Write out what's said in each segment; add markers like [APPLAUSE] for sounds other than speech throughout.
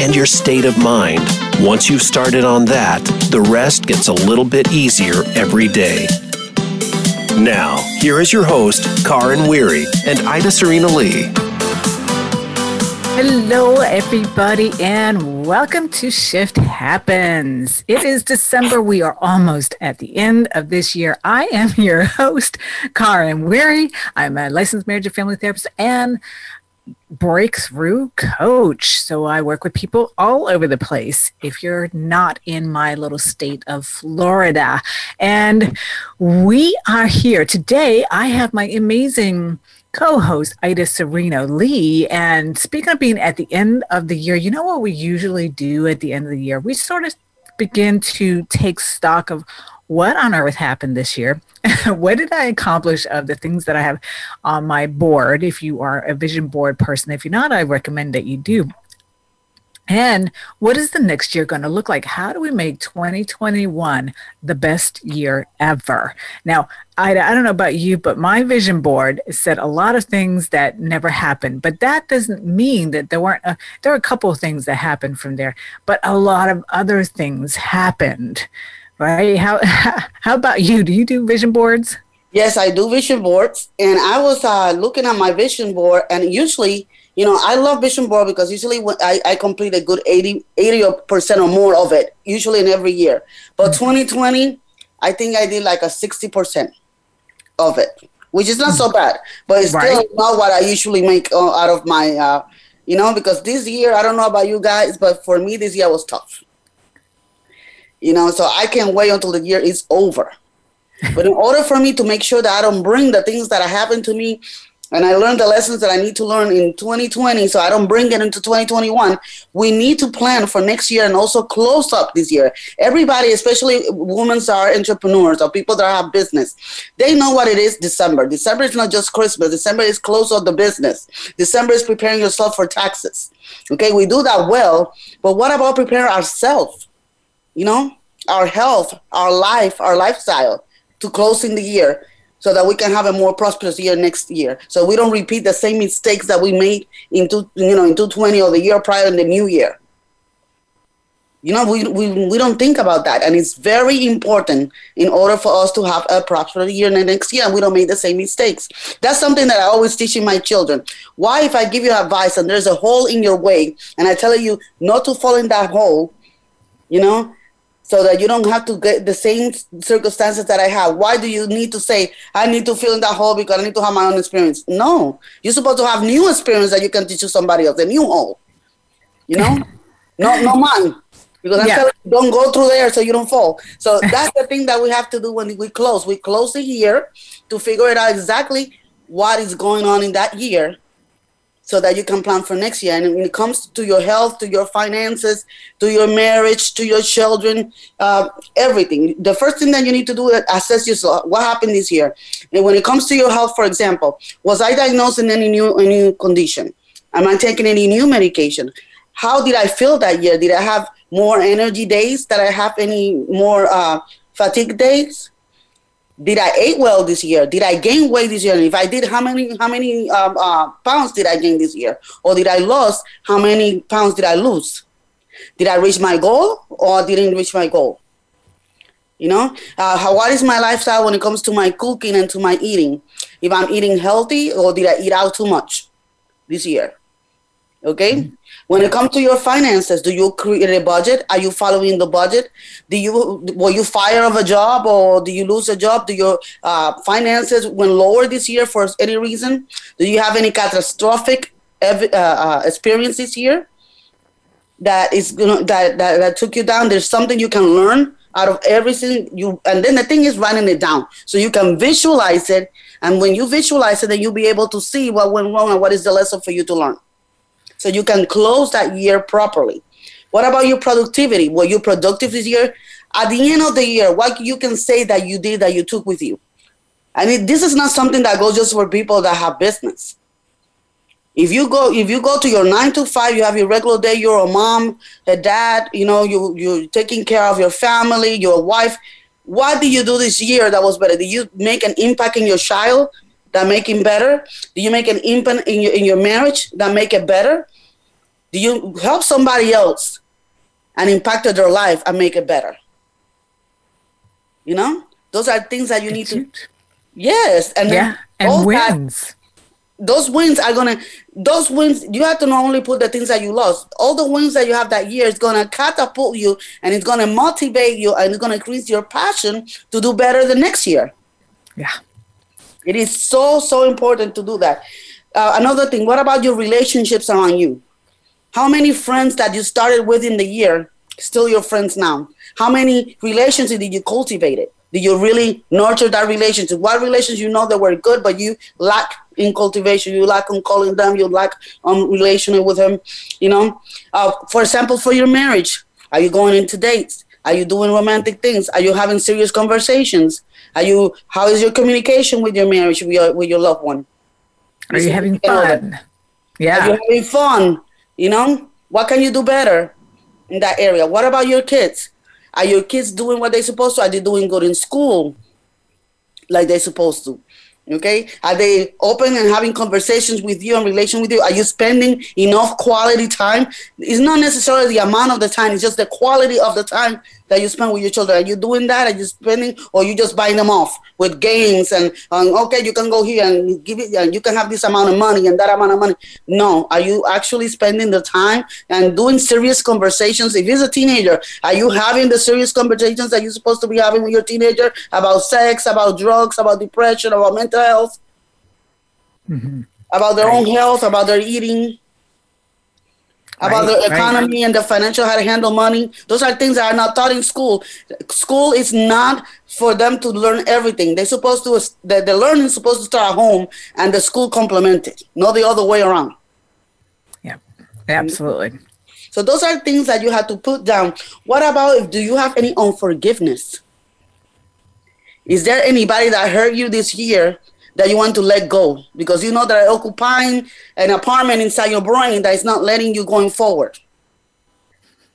and your state of mind. Once you've started on that, the rest gets a little bit easier every day. Now, here is your host, Karin Weary and Aida Cirino-Lee. Hello, everybody, and welcome to Shift Happens. It is December. We are almost at the end of this year. I am your [LAUGHS] host, Karin Weary. I'm a licensed marriage and family therapist and breakthrough coach. So I work with people all over the place. If you're not in my little state of Florida, and we are here today, I have my amazing co-host Aida Cirino-Lee. And speaking of being at the end of the year, you know what we usually do at the end of the year? We sort of begin to take stock of what on earth happened this year? [LAUGHS] what did I accomplish of the things that I have on my board? If you are a vision board person, if you're not, I recommend that you do. And what is the next year going to look like? How do we make 2021 the best year ever? Now, I, I don't know about you, but my vision board said a lot of things that never happened. But that doesn't mean that there weren't, a, there are a couple of things that happened from there, but a lot of other things happened, right? How, [LAUGHS] how about you? Do you do vision boards? Yes, I do vision boards. And I was uh, looking at my vision board, and usually, you know, I love vision board because usually when I, I complete a good 80, 80% or more of it, usually in every year. But mm-hmm. 2020, I think I did like a 60% of it, which is not so mm-hmm. bad, but it's right. still not what I usually make uh, out of my, uh, you know, because this year, I don't know about you guys, but for me, this year was tough. You know, so I can't wait until the year is over. But in order for me to make sure that I don't bring the things that happened to me and I learned the lessons that I need to learn in 2020 so I don't bring it into 2021. We need to plan for next year and also close up this year. Everybody, especially women are entrepreneurs or people that have business, they know what it is December. December is not just Christmas. December is close up the business. December is preparing yourself for taxes. Okay, we do that well, but what about preparing ourselves? You know, our health, our life, our lifestyle to closing the year so that we can have a more prosperous year next year. So we don't repeat the same mistakes that we made in two, you know, in 220 or the year prior in the new year. You know, we, we, we don't think about that. And it's very important in order for us to have a prosperous year next year and we don't make the same mistakes. That's something that I always teach in my children. Why, if I give you advice and there's a hole in your way and I tell you not to fall in that hole, you know, so that you don't have to get the same circumstances that I have. Why do you need to say, I need to fill in that hole because I need to have my own experience? No, you're supposed to have new experience that you can teach to somebody else, a new hole. You know, [LAUGHS] no, no mine. Because I'm yeah. telling you, don't go through there so you don't fall. So [LAUGHS] that's the thing that we have to do when we close. We close the year to figure it out exactly what is going on in that year so that you can plan for next year. And when it comes to your health, to your finances, to your marriage, to your children, uh, everything, the first thing that you need to do is assess yourself. What happened this year? And when it comes to your health, for example, was I diagnosed in any new, any new condition? Am I taking any new medication? How did I feel that year? Did I have more energy days? Did I have any more uh, fatigue days? Did I eat well this year? Did I gain weight this year? And if I did, how many how many um, uh, pounds did I gain this year? Or did I lose? How many pounds did I lose? Did I reach my goal or didn't reach my goal? You know, uh, how, what is my lifestyle when it comes to my cooking and to my eating? If I'm eating healthy or did I eat out too much this year? Okay. Mm-hmm. When it comes to your finances, do you create a budget? Are you following the budget? Do you were you fired of a job or do you lose a job? Do your uh, finances went lower this year for any reason? Do you have any catastrophic uh, uh, experience this year that is gonna that, that that took you down? There's something you can learn out of everything you and then the thing is writing it down so you can visualize it and when you visualize it then you'll be able to see what went wrong and what is the lesson for you to learn so you can close that year properly. What about your productivity? Were you productive this year? At the end of the year, what you can say that you did that you took with you? And it, this is not something that goes just for people that have business. If you go, if you go to your nine to five, you have your regular day. You're a mom, a dad. You know, you you're taking care of your family, your wife. What did you do this year that was better? Did you make an impact in your child that make him better? Do you make an impact in your in your marriage that make it better? Do you help somebody else and impacted their life and make it better? You know, those are things that you need to. Yes, and yeah, and wins. That, those wins are gonna those wins you have to not only put the things that you lost all the wins that you have that year is gonna catapult you and it's gonna motivate you and it's gonna increase your passion to do better the next year yeah it is so so important to do that uh, another thing what about your relationships around you how many friends that you started with in the year still your friends now how many relationships did you cultivate it did you really nurture that relationship? What relations you know that were good, but you lack in cultivation, you lack on calling them, you lack on relationing with them, you know? Uh, for example, for your marriage, are you going into dates? Are you doing romantic things? Are you having serious conversations? Are you, how is your communication with your marriage, with your, with your loved one? Are you, you having fun? Yeah. Are you having fun? You know, what can you do better in that area? What about your kids? Are your kids doing what they're supposed to? Are they doing good in school like they're supposed to? Okay. Are they open and having conversations with you in relation with you? Are you spending enough quality time? It's not necessarily the amount of the time, it's just the quality of the time that you spend with your children. Are you doing that? Are you spending, or you just buying them off with games and um, okay, you can go here and give it, and you can have this amount of money and that amount of money? No, are you actually spending the time and doing serious conversations? If he's a teenager, are you having the serious conversations that you're supposed to be having with your teenager about sex, about drugs, about depression, about mental health, mm-hmm. about their own health, about their eating? About right, the economy right. and the financial how to handle money. Those are things that are not taught in school. School is not for them to learn everything. They're supposed to the, the learning is supposed to start at home and the school complement it, not the other way around. Yeah, absolutely. So those are things that you have to put down. What about if do you have any unforgiveness? Is there anybody that hurt you this year that you want to let go because you know that occupying an apartment inside your brain that is not letting you going forward.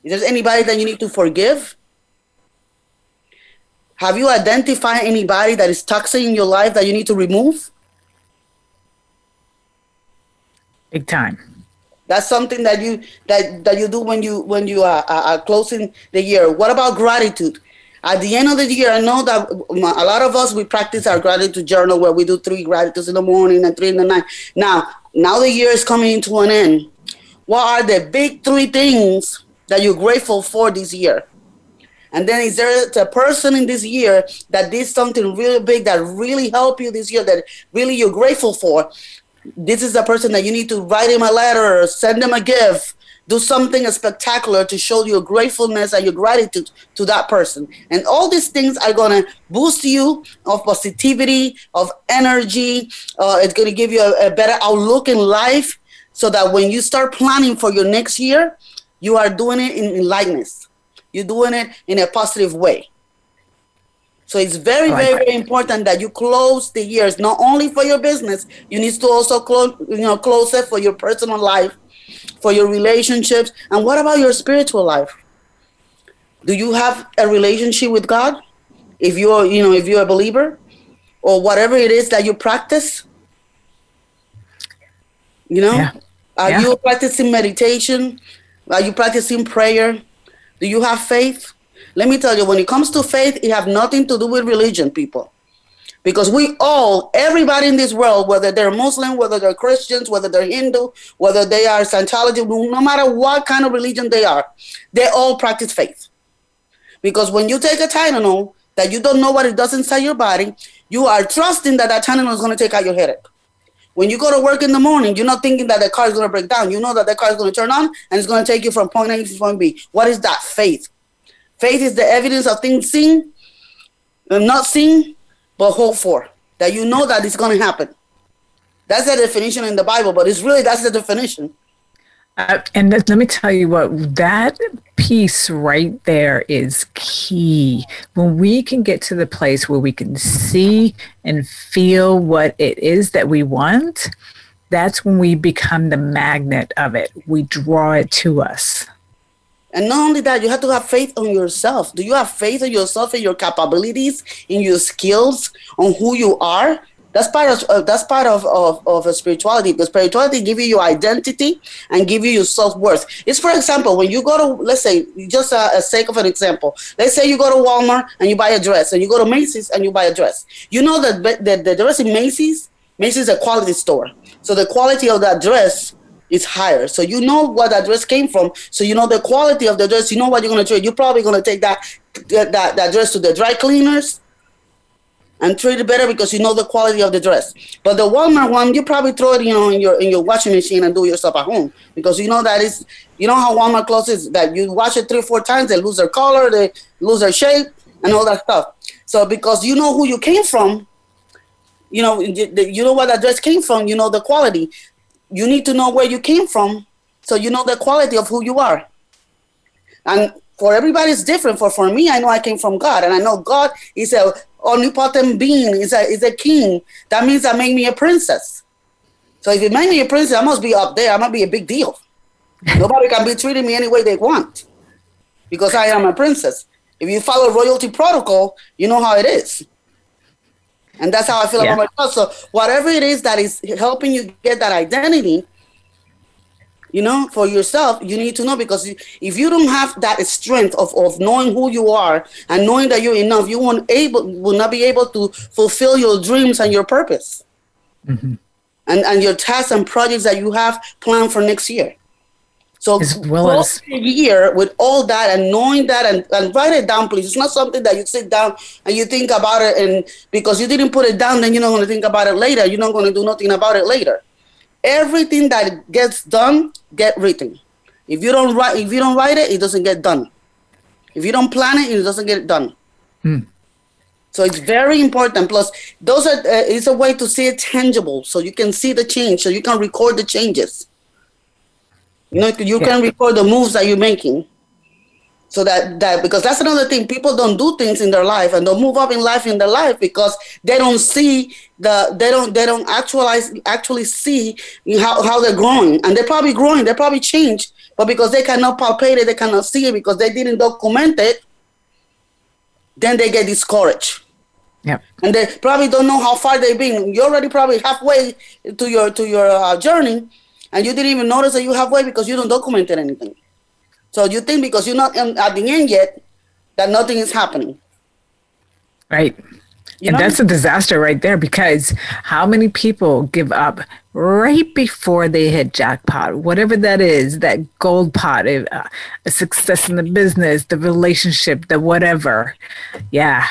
Is there anybody that you need to forgive? Have you identified anybody that is toxic in your life that you need to remove? Big time. That's something that you that that you do when you when you are, are closing the year. What about gratitude? At the end of the year, I know that um, a lot of us we practice our gratitude journal where we do three gratitudes in the morning and three in the night. Now, now the year is coming to an end. What are the big three things that you're grateful for this year? And then is there a person in this year that did something really big that really helped you this year that really you're grateful for? This is the person that you need to write him a letter send them a gift do something spectacular to show your gratefulness and your gratitude to that person. And all these things are going to boost you of positivity, of energy. Uh, it's going to give you a, a better outlook in life so that when you start planning for your next year, you are doing it in, in lightness. You're doing it in a positive way. So it's very, very, very important that you close the years not only for your business. You need to also close, you know, close it for your personal life for your relationships. And what about your spiritual life? Do you have a relationship with God? If you're, you know, if you're a believer or whatever it is that you practice, you know, yeah. are yeah. you practicing meditation? Are you practicing prayer? Do you have faith? Let me tell you, when it comes to faith, it have nothing to do with religion, people because we all, everybody in this world, whether they're Muslim, whether they're Christians, whether they're Hindu, whether they are Scientology, no matter what kind of religion they are, they all practice faith. Because when you take a Tylenol that you don't know what it does inside your body, you are trusting that that Tylenol is going to take out your headache. When you go to work in the morning, you're not thinking that the car is going to break down. You know that the car is going to turn on and it's going to take you from point A to point B. What is that? Faith. Faith is the evidence of things seen and not seen, but hope for that you know that it's going to happen. That's the definition in the Bible, but it's really that's the definition. Uh, and let me tell you what, that piece right there is key. When we can get to the place where we can see and feel what it is that we want, that's when we become the magnet of it. We draw it to us. And not only that, you have to have faith on yourself. Do you have faith in yourself and your capabilities, in your skills, on who you are? That's part of uh, that's part of, of, of spirituality because spirituality give you your identity and give you your self worth. It's for example when you go to let's say just a, a, sake of an example. Let's say you go to Walmart and you buy a dress, and you go to Macy's and you buy a dress. You know that the, the dress in Macy's Macy's a quality store, so the quality of that dress is higher. So you know what that dress came from. So you know the quality of the dress. You know what you're to trade. You're probably to take that, that that dress to the dry cleaners and treat it better because you know the quality of the dress. But the Walmart one, you probably throw it, you know, in your in your washing machine and do yourself at home because you know that is, you know how Walmart clothes is that you wash it three four times, they lose their color, they lose their shape, and all that stuff. So because you know who you came from, you know, you know where that dress came from, you know the quality. You need to know where you came from, so you know the quality of who you are. And for everybody, it's different. For for me, I know I came from God, and I know God is a omnipotent being, is a is a king. That means that made me a princess. So if you made me a princess, I must be up there. I must be a big deal. [LAUGHS] Nobody can be treating me any way they want because I am a princess. If you follow royalty protocol, you know how it is. And that's how I feel yeah. about myself. So whatever it is that is helping you get that identity, you know, for yourself, you need to know because if you don't have that strength of, of knowing who you are and knowing that you're enough, you won't able will not be able to fulfill your dreams and your purpose. Mm-hmm. And and your tasks and projects that you have planned for next year. So as a year with all that and knowing that and, and write it down, please. It's not something that you sit down and you think about it and because you didn't put it down, then you're not going to think about it later. You're not going to do nothing about it later everything that gets done get written. If you don't write, if you don't write it, it doesn't get done. If you don't plan it, it doesn't get done. Hmm. So it's very important. Plus, those are uh, it's a way to see it tangible, so you can see the change, so you can record the changes. You know, you yeah. can record the moves that you're making. So that that because that's another thing. People don't do things in their life and don't move up in life in their life because they don't see the they don't they don't actualize actually see how, how they're growing. And they're probably growing they're probably changed. But because they cannot palpate it they cannot see it because they didn't document it then they get discouraged. Yeah. And they probably don't know how far they've been. You're already probably halfway to your to your uh, journey and you didn't even notice that you halfway because you don't document anything so you think because you're not in, at the end yet that nothing is happening. Right. You and know? that's a disaster right there because how many people give up right before they hit jackpot, whatever that is, that gold pot, a, uh, a success in the business, the relationship, the whatever. Yeah.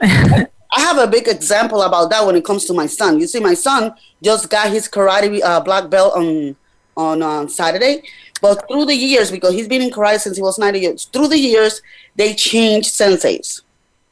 [LAUGHS] I have a big example about that when it comes to my son. You see, my son just got his karate uh, black belt on on uh, Saturday, but through the years, because he's been in karate since he was 90 years, through the years, they change senseis.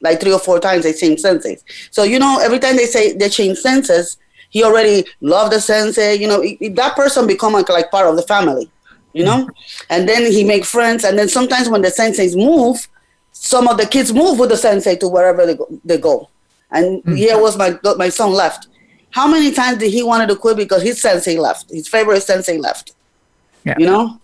Like three or four times they changed senseis. So, you know, every time they say they change senseis, he already loved the sensei. You know, that person become like, like part of the family, you know? And then he make friends. And then sometimes when the senseis move, some of the kids move with the sensei to wherever they go. They go. And mm-hmm. here was my, my son left. How many times did he wanted to quit because his sensei left? His favorite sensei left yeah. you know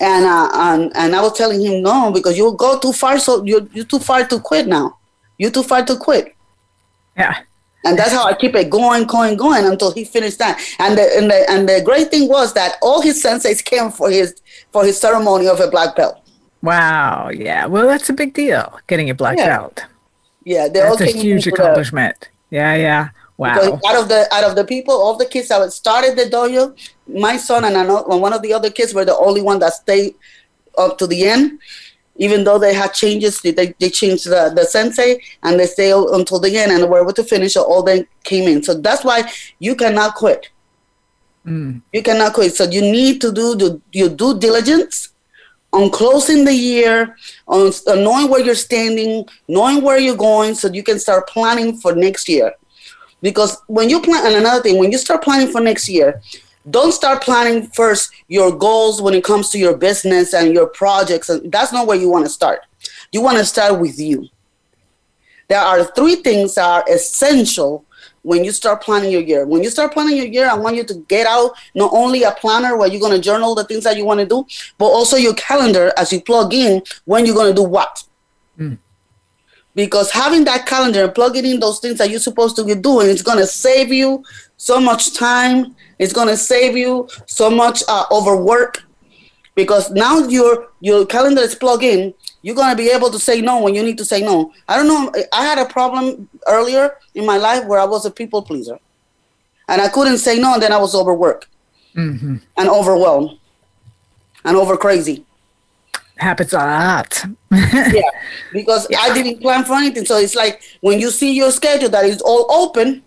and uh, and and I was telling him no because you'll go too far. So you're you're too far to quit now. You're too far to quit. Yeah. And that's how I keep it going, going, going until he finished that. And the and the and the great thing was that all his senseis came for his for his ceremony of a black belt. Wow. Yeah. Well, that's a big deal getting a black yeah. belt. Yeah, that's a huge accomplishment. Yeah, yeah. Wow. Because out of the out of the people, all the kids that started the dojo, my son and another, one of the other kids were the only one that stayed up to the end. Even though they had changes, they, they changed the, the sensei and they stayed until the end and were able to finish. All they came in. So that's why you cannot quit. Mm. You cannot quit. So you need to do the, your due diligence on closing the year, on, on knowing where you're standing, knowing where you're going, so you can start planning for next year. Because when you plan, and another thing, when you start planning for next year, don't start planning first your goals when it comes to your business and your projects. And that's not where you want to start. You want to start with you. There are three things that are essential when you start planning your year. When you start planning your year, I want you to get out not only a planner where you're going to journal the things that you want to do, but also your calendar as you plug in when you're going to do what. Mm. Because having that calendar and plugging in those things that you're supposed to be doing, it's going to save you so much time. It's going to save you so much uh, overwork because now your your calendar is plugged in you're going to be able to say no when you need to say no. I don't know. I had a problem earlier in my life where I was a people pleaser and I couldn't say no, and then I was overworked mm-hmm. and overwhelmed and over crazy. Happens a lot. [LAUGHS] yeah, because yeah. I didn't plan for anything. So it's like when you see your schedule that is all open,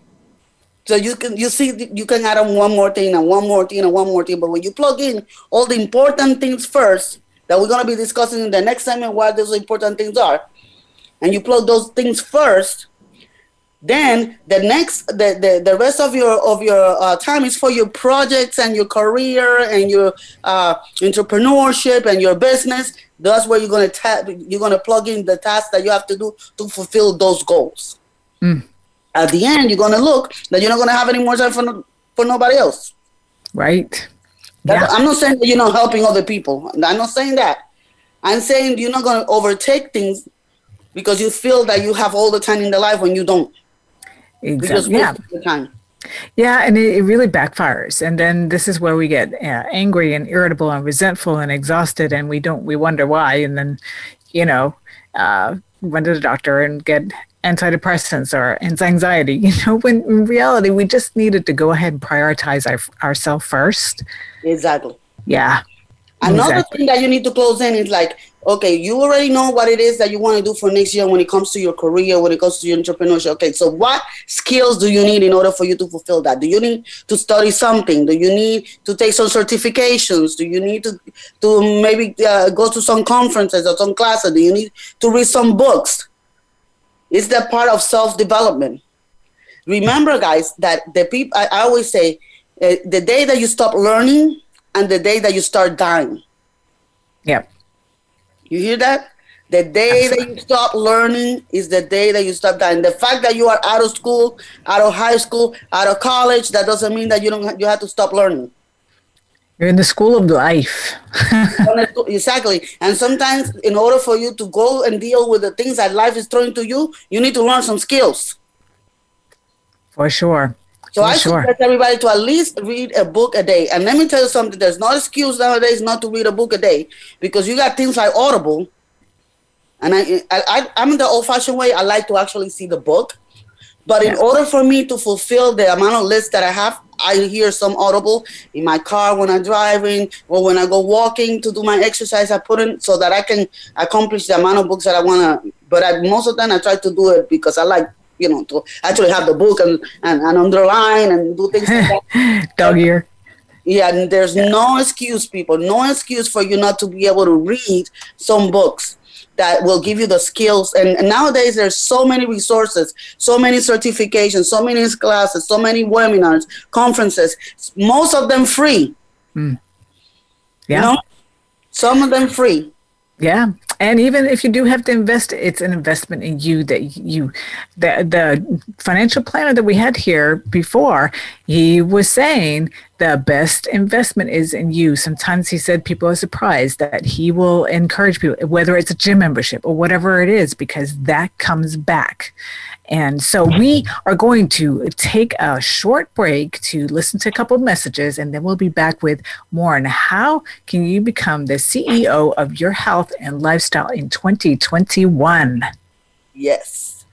so you can you see you can add on one more thing and one more thing and one more thing. But when you plug in all the important things first, that we're to be discussing in the next segment why those important things are and you plug those things first then the next the, the, the rest of your of your uh, time is for your projects and your career and your uh, entrepreneurship and your business that's where you're to tap you're to plug in the tasks that you have to do to fulfill those goals mm. At the end you're going to look that you're not going to have any more time for, for nobody else right yeah. I'm not saying that you're not helping other people. I'm not saying that. I'm saying you're not going to overtake things because you feel that you have all the time in the life when you don't. Exactly. Yeah. The time. Yeah, and it, it, really backfires, and then this is where we get uh, angry and irritable and resentful and exhausted, and we don't we wonder why, and then, you know, uh, run to the doctor and get antidepressants or anxiety. [LAUGHS] You know, when in reality we just needed to go ahead and prioritize our, ourselves first Exactly. Yeah. Another exactly. thing that you need to close in is like, okay, you already know what it is that you want to do for next year when it comes to your career, when it comes to your entrepreneurship. Okay, so what skills do you need in order for you to fulfill that? Do you need to study something? Do you need to take some certifications? Do you need to to maybe uh, go to some conferences or some classes? Do you need to read some books? Is that part of self development? Remember, guys, that the people I, I always say uh, the day that you stop learning and the day that you start dying. Yeah. You hear that? The day Absolutely. that you stop learning is the day that you stop dying. The fact that you are out of school, out of high school, out of college, that doesn't mean that you don't you have to stop learning. You're in the school of life. [LAUGHS] exactly. And sometimes in order for you to go and deal with the things that life is throwing to you, you need to learn some skills. For sure. So I sure. suggest everybody to at least read a book a day. And let me tell you something: there's no excuse nowadays not to read a book a day because you got things like Audible. And I, I, I'm in the old-fashioned way. I like to actually see the book, but in order for me to fulfill the amount of lists that I have, I hear some Audible in my car when I'm driving or when I go walking to do my exercise. I put in so that I can accomplish the amount of books that I want to. But I, most of the time, I try to do it because I like you know, to actually have the book and, and, and underline and do things like that. [LAUGHS] Dog ear. Yeah, and there's no excuse, people. No excuse for you not to be able to read some books that will give you the skills. And, and, nowadays, there's so many resources, so many certifications, so many classes, so many webinars, conferences. Most of them free. Mm. Yeah. You know? Some of them free. Yeah. And even if you do have to invest, it's an investment in you that you, the, the financial planner that we had here before, he was saying the best investment is in you. Sometimes he said people are surprised that he will encourage people, whether it's a gym membership or whatever it is, because that comes back. And so we are going to take a short break to listen to a couple of messages, and then we'll be back with more on how can you become the CEO of your health and lifestyle in 2021. Yes.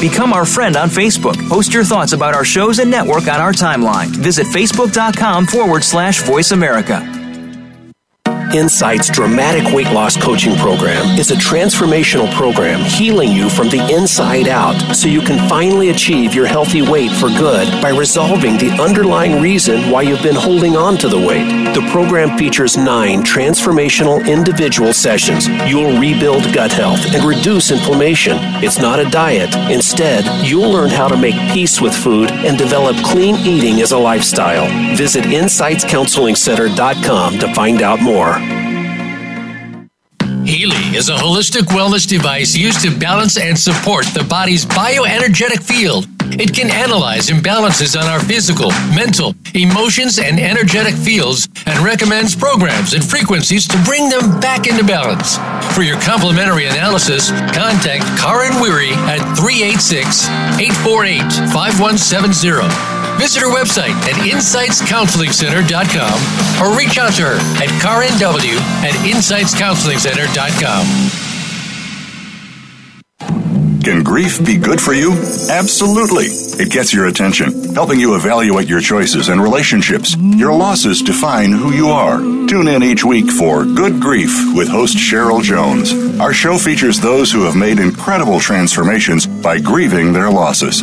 Become our friend on Facebook. Post your thoughts about our shows and network on our timeline. Visit facebook.com forward slash voice America. Insight's dramatic weight loss coaching program is a transformational program healing you from the inside out so you can finally achieve your healthy weight for good by resolving the underlying reason why you've been holding on to the weight. The program features nine transformational individual sessions. You'll rebuild gut health and reduce inflammation. It's not a diet. Instead, you'll learn how to make peace with food and develop clean eating as a lifestyle. Visit InsightsCounselingCenter.com to find out more. Healy is a holistic wellness device used to balance and support the body's bioenergetic field. It can analyze imbalances on our physical, mental, emotions, and energetic fields and recommends programs and frequencies to bring them back into balance. For your complimentary analysis, contact Karin Weary at 386 848 5170 Visit her website at insightscounselingcenter.com or reach out to her at carnw at insightscounselingcenter.com. Can grief be good for you? Absolutely. It gets your attention, helping you evaluate your choices and relationships. Your losses define who you are. Tune in each week for Good Grief with host Cheryl Jones. Our show features those who have made incredible transformations by grieving their losses.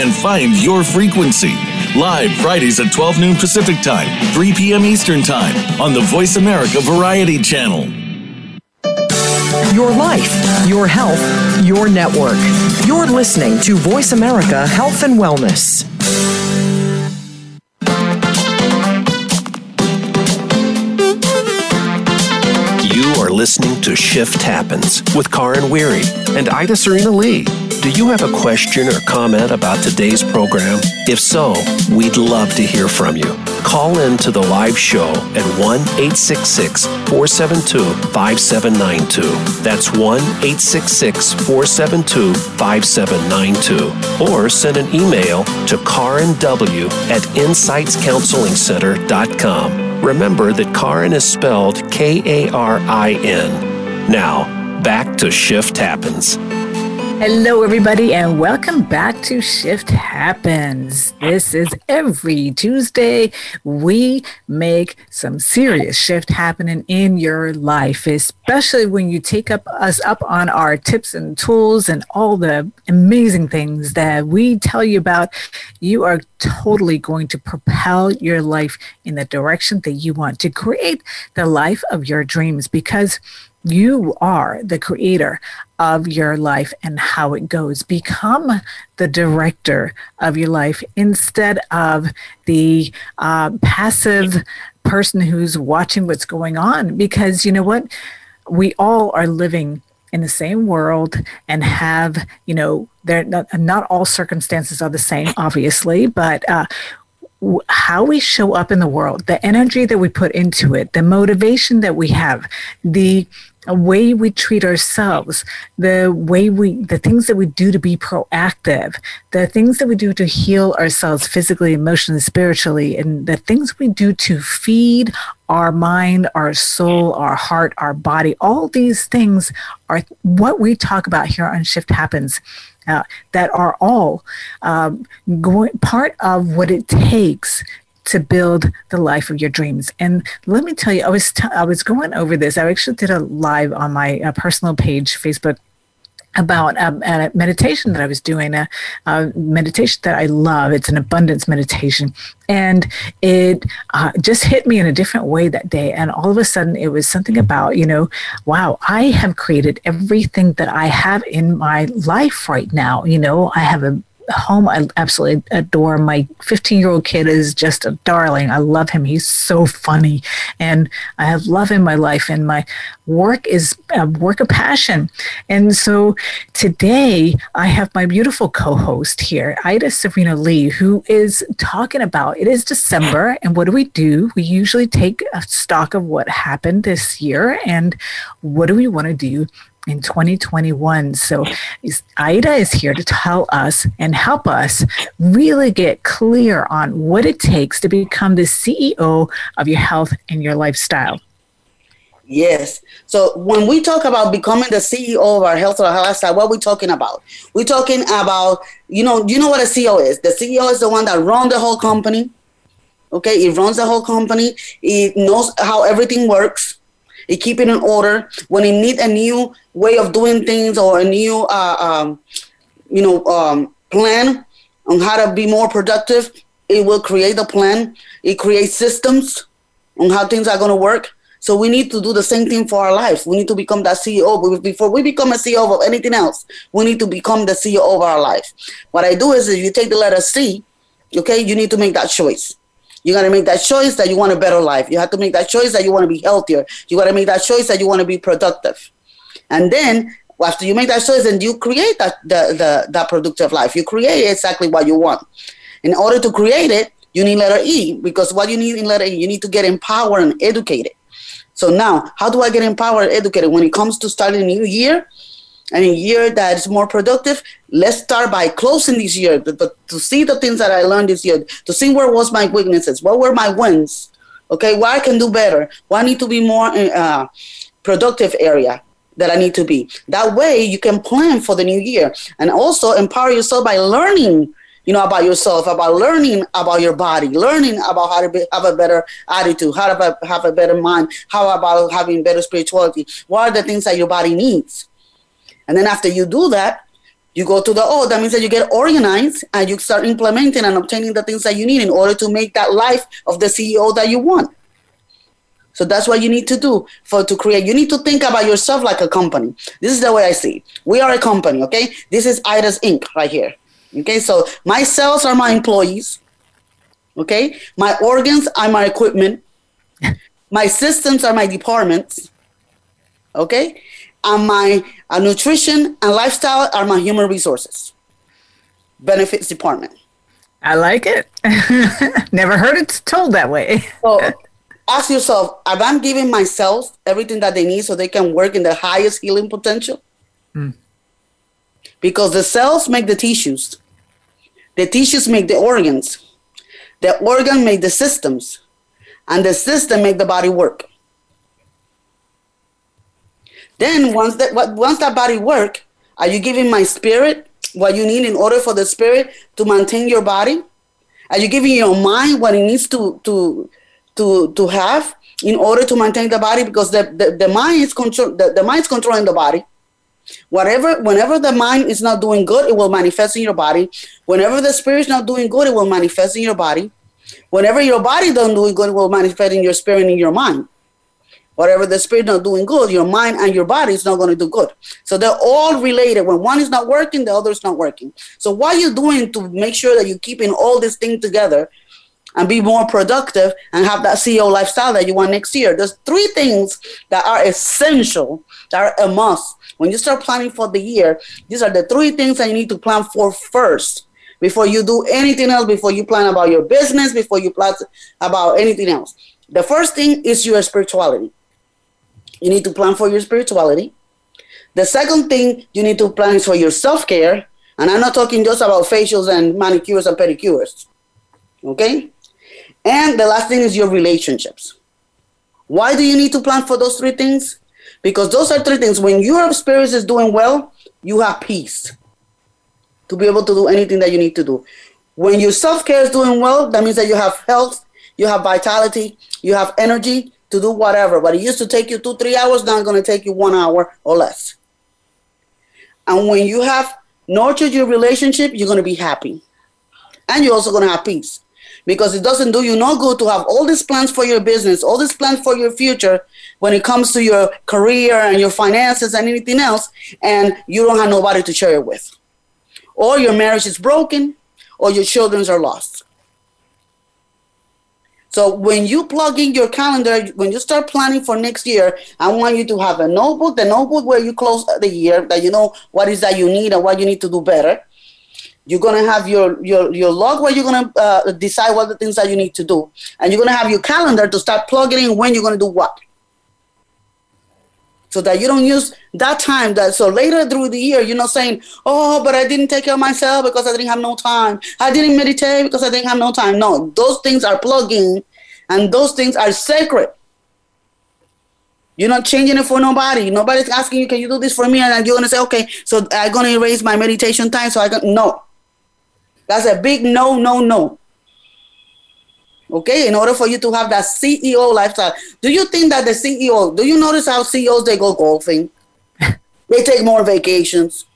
and find your frequency. Live Fridays at 12 noon Pacific Time, 3 p.m. Eastern Time on the Voice America Variety Channel. Your life, your health, your network. You're listening to Voice America Health and Wellness. You are listening to Shift Happens with Karin Weary and Aida Cirino-Lee. Do you have a question or comment about today's program? If so, we'd love to hear from you. Call in to the live show at 1 866 472 5792. That's 1 866 472 5792. Or send an email to karenw at insightscounselingcenter.com. Remember that Karin is spelled K A R I N. Now, back to Shift Happens. Hello, everybody, and welcome back to Shift Happens. This is every Tuesday. We make some serious shift happening in your life, especially when you take up us up on our tips and tools and all the amazing things that we tell you about. You are totally going to propel your life in the direction that you want to create the life of your dreams because you are the creator of your life and how it goes. Become the director of your life instead of the uh, passive person who's watching what's going on. Because you know what? We all are living in the same world and have, you know, they're not, not all circumstances are the same, obviously, but uh, how we show up in the world, the energy that we put into it, the motivation that we have, the way we treat ourselves, the way we, the things that we do to be proactive, the things that we do to heal ourselves physically, emotionally, spiritually, and the things we do to feed our mind, our soul, our heart, our body, all these things are what we talk about here on Shift Happens. That are all um, going part of what it takes to build the life of your dreams. And let me tell you, I was t- I was going over this. I actually did a live on my uh, personal page, Facebook about um, a meditation that I was doing, a, a, meditation that I love. It's an abundance meditation. And it uh, just hit me in a different way that day. And all of a sudden, it was something about, you know, wow, I have created everything that I have in my life right now. You know, I have a home I absolutely adore. My 15 year old kid is just a darling. I love him. He's so funny. And I have love in my life, and my work is a work of passion. And so today I have my beautiful co host here, Aida Cirino-Lee, who is talking about it is December. And what do we do? We usually take a stock of what happened this year and what do we want to do in 2021. So Aida is here to tell us and help us really get clear on what it takes to become the CEO of your health and your lifestyle. Yes. So when we talk about becoming the CEO of our health or lifestyle, what are we talking about? We're talking about, you know, you know what a CEO is. The CEO is the one that runs the whole company. Okay, it runs the whole company. It knows how everything works. It keep it in order. When it need a new way of doing things or a new, uh, um, you know, um, plan on how to be more productive, it will create a plan. It creates systems on how things are going to work. So we need to do the same thing for our life. We need to become that CEO. But before we become a CEO of anything else, we need to become the CEO of our life. What I do is, if you take the letter C, okay, you need to make that choice. You got to make that choice that you want a better life. You have to make that choice that you want to be healthier. You got to make that choice that you want to be productive. And then after you make that choice and you create that the, the that productive life, you create exactly what you want. In order to create it, you need letter E because what you need in letter E, you need to get empowered and educated. So now, how do I get empowered and educated when it comes to starting a new year? And a year that is more productive let's start by closing this year but to, see the things that i learned this year to see where was my weaknesses what were my wins okay what i can do better what i need to be more uh, productive area that i need to be that way you can plan for the new year and also empower yourself by learning you know, about yourself, about learning about your body, learning about how to be, have a better attitude, how to have a better mind, how about having better spirituality. What are the things that your body needs? And then after you do that, you go to the oh, that means that you get organized and you start implementing and obtaining the things that you need in order to make that life of the CEO that you want. So that's what you need to do for to create. You need to think about yourself like a company. This is the way I see. It. We are a company, okay? This is Aida's Inc. right here. Okay, so my cells are my employees. Okay, my organs are my equipment. [LAUGHS] my systems are my departments. Okay, and my uh, nutrition and lifestyle are my human resources benefits department. I like it. [LAUGHS] Never heard it told that way. so ask yourself, if I'm giving my cells everything that they need so they can work in the highest healing potential? Mm. Because the cells make the tissues. The tissues make the organs. The organ make the systems. And the system make the body work. Then once that once that body work, are you giving my spirit what you need in order for the spirit to maintain your body? Are you giving your mind what it needs to to to to have in order to maintain the body? Because the, the, the mind is control the, the mind is controlling the body. Whatever, whenever the mind is not doing good, it will manifest in your body. Whenever the spirit is not doing good, it will manifest in your body. Whenever your body don't doing good, it will manifest in your spirit and in your mind. Whatever the spirit not doing good, your mind and your body is not going to do good. So they're all related. When one is not working, the other is not working. So what are you doing to make sure that you're keeping all these things together and be more productive and have that CEO lifestyle that you want next year? There's three things that are essential, that are a must when you start planning for the year, these are the three things that you need to plan for first before you do anything else, before you plan about your business, before you plan about anything else. The first thing is your spirituality. You need to plan for your spirituality. The second thing you need to plan is for your self care. And I'm not talking just about facials and manicures and pedicures. Okay? And the last thing is your relationships. Why do you need to plan for those three things? Because those are three things. When your spirit is doing well, you have peace to be able to do anything that you need to do. When your self care is doing well, that means that you have health, you have vitality, you have energy to do whatever. But it used to take you two, three hours, now it's going to take you one hour or less. And when you have nurtured your relationship, you're going to be happy. And you're also going to have peace because it doesn't do you no good to have all these plans for your business, all these plans for your future when it comes to your career and your finances and anything else, and you don't have nobody to share it with. or your marriage is broken, or your children are lost. So when you plug in your calendar, when you start planning for next year, I want you to have a notebook, the notebook where you close the year, that you know what is that you need and what you need to do better. You're gonna have your your your log where you're gonna uh, decide what the things that you need to do, and you're gonna have your calendar to start plugging in when you're gonna do what so that you don't use that time that so later through the year you're not saying oh but i didn't take care of myself because i didn't have no time. I didn't meditate because i didn't have no time. No those things are plugging and those things are sacred. You're not changing it for nobody. Nobody's asking you can you do this for me? And you're going to say okay so i'm going to erase my meditation time so i can no. That's a big no no no Okay, in order for you to have that CEO lifestyle, do you think that the CEO? Do you notice how CEOs they go golfing? [LAUGHS] they take more vacations.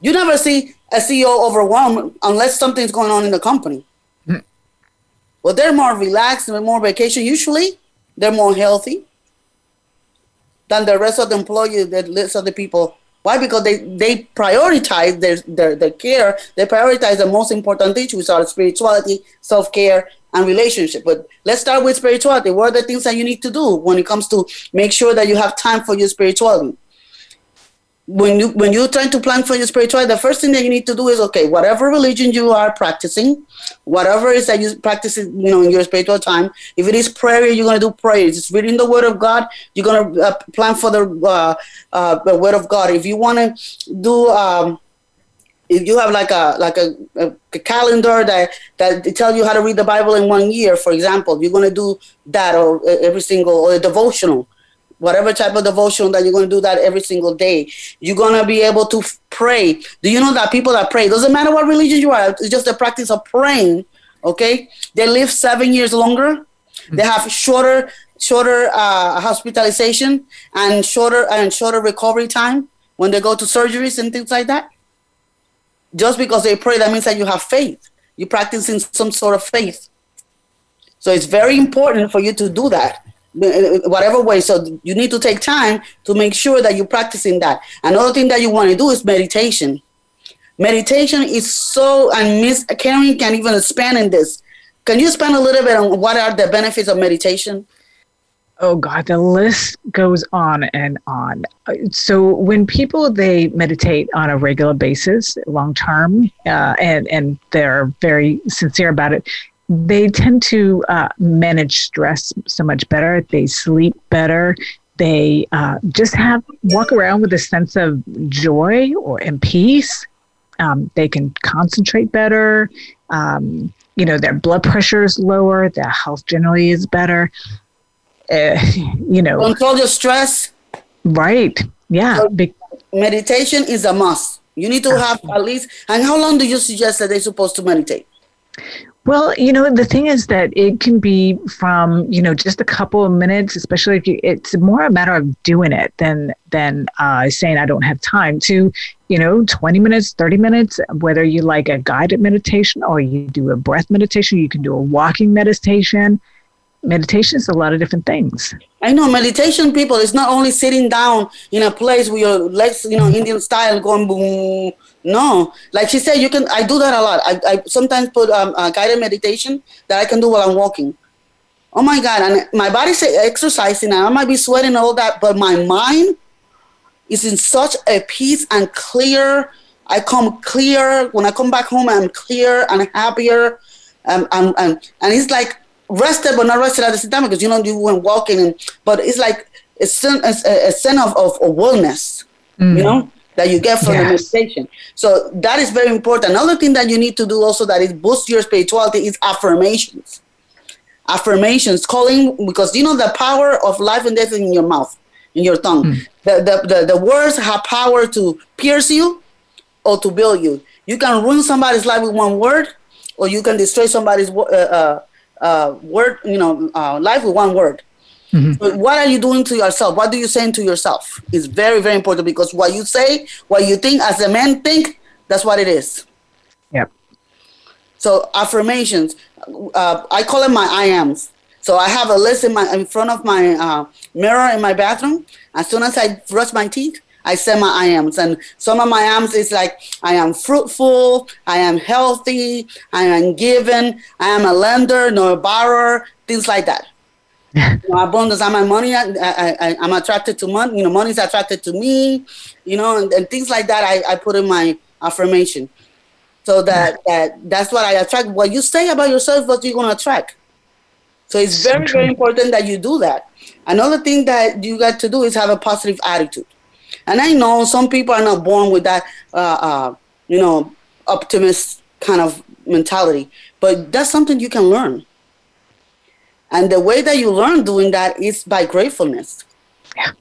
You never see a CEO overwhelmed unless something's going on in the company. Mm. Well, they're more relaxed and more vacation. Usually, they're more healthy than the rest of the employees, the rest of the people. Why? Because they, they prioritize their, their, their care. They prioritize the most important things, which are spirituality, self care, and relationship. But let's start with spirituality. What are the things that you need to do when it comes to make sure that you have time for your spirituality? When you when you're trying to plan for your spirituality, the first thing that you need to do is okay, whatever religion you are practicing, whatever is that you practice, you know, in your spiritual time. If it is prayer, you're gonna do prayer. It's reading the Word of God. You're gonna uh, plan for the uh, uh, the Word of God. If you want to do um, if you have like a like a, a, a, calendar that that tell you how to read the Bible in one year, for example, you're going to do that or every single or a devotional, whatever type of devotional that you're going to do that every single day. You're going to be able to pray. Do you know that people that pray doesn't matter what religion you are, it's just the practice of praying. Okay, they live seven years longer. They have shorter shorter uh, hospitalization and shorter and shorter recovery time when they go to surgeries and things like that just because they pray, that means that you have faith. You're practicing some sort of faith. So it's very important for you to do that, whatever way. So you need to take time to make sure that you're practicing that. Another thing that you want to do is meditation. Meditation is so, and Miss Karin can even expand in this. Can you expand a little bit on what are the benefits of meditation? Oh God, the list goes on and on. So when people they meditate on a regular basis, long term, uh, and and they're very sincere about it, they tend to uh, manage stress so much better. They sleep better. They uh, just have walk around with a sense of joy or and peace. Um, they can concentrate better. Um, you know, their blood pressure is lower. Their health generally is better uh, [LAUGHS] you know, control your stress. Right. Yeah. So meditation is a must. You need to have at least. And how long do you suggest that they're supposed to meditate? Well, you know, the thing is that it can be from, you know, just a couple of minutes, especially if you, it's more a matter of doing it than, than uh, saying I don't have time to, you know, 20 minutes, 30 minutes, whether you like a guided meditation or you do a breath meditation, you can do a walking meditation meditation is a lot of different things. I know meditation people is not only sitting down in a place with your legs, you know, Indian style going boom. No, like she said, you can. I do that a lot. I, I sometimes put um, a guided meditation that I can do while I'm walking. Oh my God! And my body's exercising, and I might be sweating and all that, but my mind is in such a peace and clear. I come clear when I come back home. I'm clear and happier, um, and, and and it's like rested but not rested at the same time because you know you went walking and but it's like a sense a, a sense of, of, wellness mm. you know that you get from yes. the meditation so that is very important another thing that you need to do also that is boost your spirituality is affirmations affirmations calling because you know the power of life and death in your mouth in your tongue mm. the, the, the, the words have power to pierce you or to build you you can ruin somebody's life with one word or you can destroy somebody's uh, uh, uh, word, you know, uh, life with one word. Mm-hmm. what are you doing to yourself? What do you saying to yourself? Is very, very important because what you say, what you think as a man think, that's what it is. Yep. So affirmations, uh, I call it my I ams. So I have a list in my in front of my uh, mirror in my bathroom. As soon as I brush my teeth, I say my I ams. And some of my ams is like, I am fruitful, I am healthy, I am given, I am a lender, no a borrower, things like that. [LAUGHS] you know, abundance, I'm a money, I, I, I'm attracted to money, you know, money is attracted to me, you know, and, and things like that I, I put in my affirmation. So that, mm. that that's what I attract. What you say about yourself, what you're gonna attract. So it's very, very important that you do that. Another thing that you got to do is have a positive attitude. And I know some people are not born with that, uh, uh, you know, optimist kind of mentality, but that's something you can learn. And the way that you learn doing that is by gratefulness. Yeah.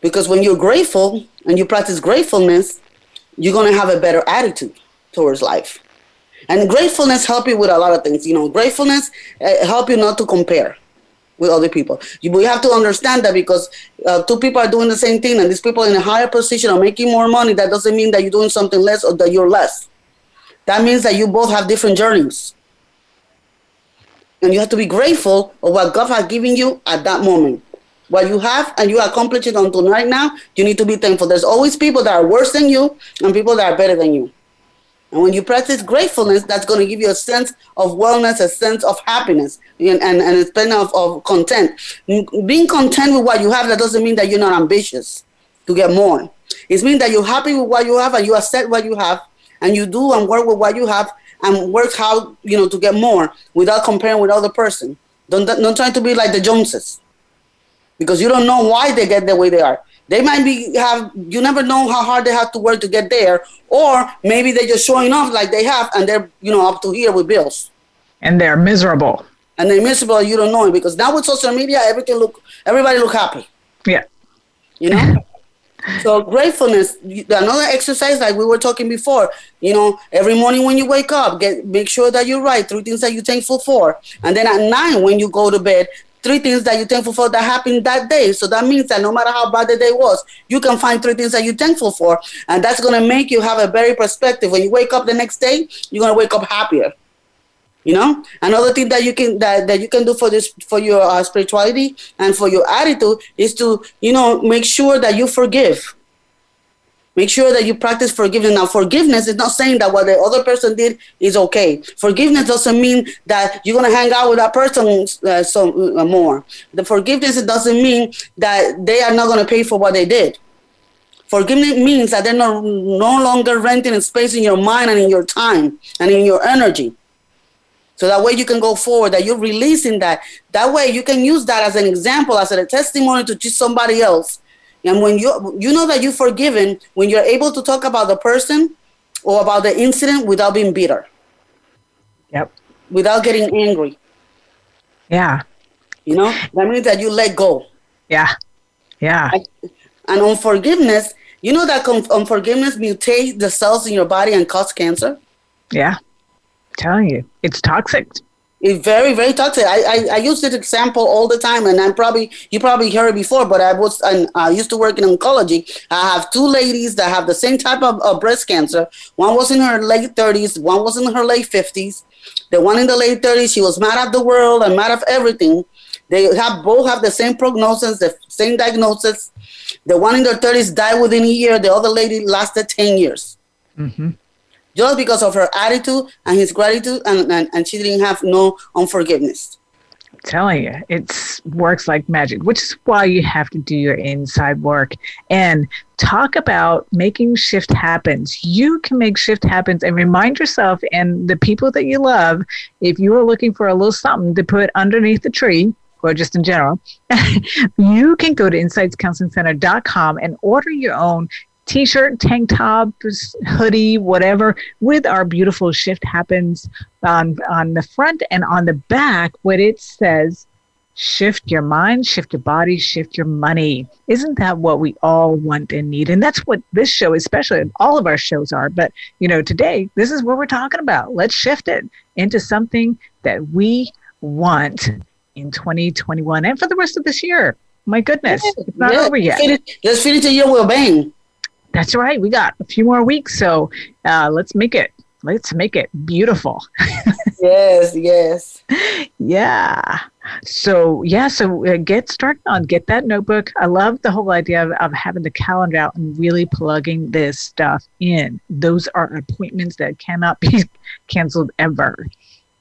Because when you're grateful and you practice gratefulness, you're going to have a better attitude towards life. And gratefulness help you with a lot of things. You know, gratefulness uh, help you not to compare with other people. You, we have to understand that because uh, two people are doing the same thing and these people in a higher position are making more money, that doesn't mean that you're doing something less or that you're less. That means that you both have different journeys. And you have to be grateful of what God has given you at that moment. What you have and you accomplish it until right now, you need to be thankful. There's always people that are worse than you and people that are better than you. And when you practice gratefulness, that's going to give you a sense of wellness, a sense of happiness, and, and, a sense of, of content. Being content with what you have, that doesn't mean that you're not ambitious to get more. It means that you're happy with what you have and you accept what you have and you do and work with what you have and work how, you know, to get more without comparing with other person. Don't, don't try to be like the Joneses because you don't know why they get the way they are. They might be have you never know how hard they have to work to get there, or maybe they're just showing off like they have and they're you know up to here with bills. And they're miserable. And they're miserable. You don't know it because now with social media, everything look everybody look happy. Yeah. You know. [LAUGHS] so gratefulness another exercise like we were talking before you know every morning when you wake up get make sure that you write three things that you're thankful for and then at night when you go to bed three things that you're thankful for that happened that day. So that means that no matter how bad the day was, you can find three things that you're thankful for. And that's going to make you have a better perspective. When you wake up the next day, you're going to wake up happier. You know, another thing that you can that, that you can do for this for your uh, spirituality and for your attitude is to you know make sure that you forgive Make sure that you practice forgiveness. Now, forgiveness is not saying that what the other person did is okay. Forgiveness doesn't mean that you're to hang out with that person uh, so uh, more. The forgiveness doesn't mean that they are not to pay for what they did. Forgiveness means that they're no, no longer renting a space in your mind and in your time and in your energy. So that way you can go forward, that you're releasing that. That way you can use that as an example, as a testimony to teach somebody else and when you you know that you're forgiven when you're able to talk about the person or about the incident without being bitter. Yep. Without getting angry. Yeah. You know, that means that you let go. Yeah. Yeah. And unforgiveness, you know that unforgiveness mutates the cells in your body and cause cancer? Yeah. I'm telling you, it's toxic. It's very, very toxic. I, I, I use this example all the time, and I'm probably you probably heard it before, but I was and I used to work in oncology. I have two ladies that have the same type of, of breast cancer. One was in her late 30s, one was in her late 50s. The one in the late 30s, she was mad at the world and mad at everything. They have both have the same prognosis, the same diagnosis. The one in their 30s died within a year. The other lady lasted 10 years. Mm-hmm just because of her attitude and his gratitude, and, and, and she didn't have no unforgiveness. Telling you, it works like magic, which is why you have to do your inside work and talk about making shift happens. You can make shift happens and remind yourself and the people that you love if you are looking for a little something to put underneath the tree or just in general, [LAUGHS] you can go to insightscounselingcenter.com and order your own t-shirt, tank top, hoodie, whatever, with our beautiful shift happens on on the front and on the back. What it says, shift your mind, shift your body, shift your money. Isn't that what we all want and need? And that's what this show, especially all of our shows are. But you know, today this is what we're talking about. Let's shift it into something that we want in 2021 and for the rest of this year. My goodness, it's not yeah, over yet. Let's finish the year with a bang. That's right. We got a few more weeks, so uh, let's make it. Let's make it beautiful. [LAUGHS] yes, yes. Yeah. So yeah, so uh, get started on get that notebook. I love the whole idea of, of having the calendar out and really plugging this stuff in. Those are appointments that cannot be [LAUGHS] canceled ever.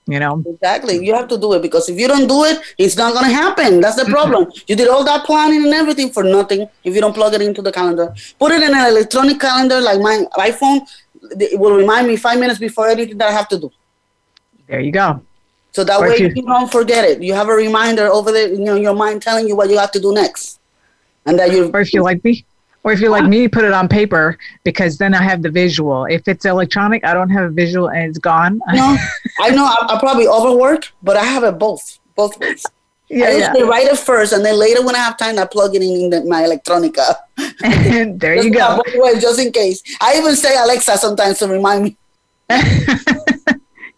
You know exactly. You have to do it because if you don't do it, it's not going to happen. That's the mm-hmm. problem. Mm-hmm. You did all that planning and everything for nothing if you don't plug it into the calendar. Put it in an electronic calendar like my iPhone. It will remind me five minutes before anything that I have to do. There you go. So that or way you, you, don't forget it. You have a reminder over there, you know, your mind telling you what you have to do next. And that you Or if you like me. Or if you're like me, put it on paper because then I have the visual. If it's electronic, I don't have a visual and it's gone. No, [LAUGHS] I know I, I probably overwork, but I have it both, both ways. Yeah, I yeah. write it first, and then later when I have time, I plug it in, in the, my electronica. [LAUGHS] there you go. Way, just in case. I even say Alexa sometimes to remind me. [LAUGHS]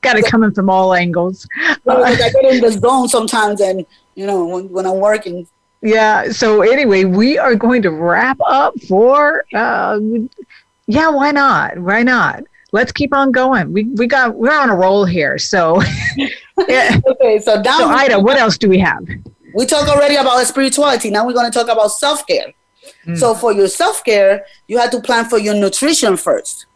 got it coming from all angles. Well, I get in the zone sometimes, and you know when, when I'm working. Yeah. So anyway, we are going to wrap up for. Uh, yeah, why not? Why not? Let's keep on going. We we got we're on a roll here. So. [LAUGHS] yeah. Okay. So down. So Aida, what else do we have? We talked already about spirituality. Now we're going to talk about self care. Mm. So for your self care, you have to plan for your nutrition first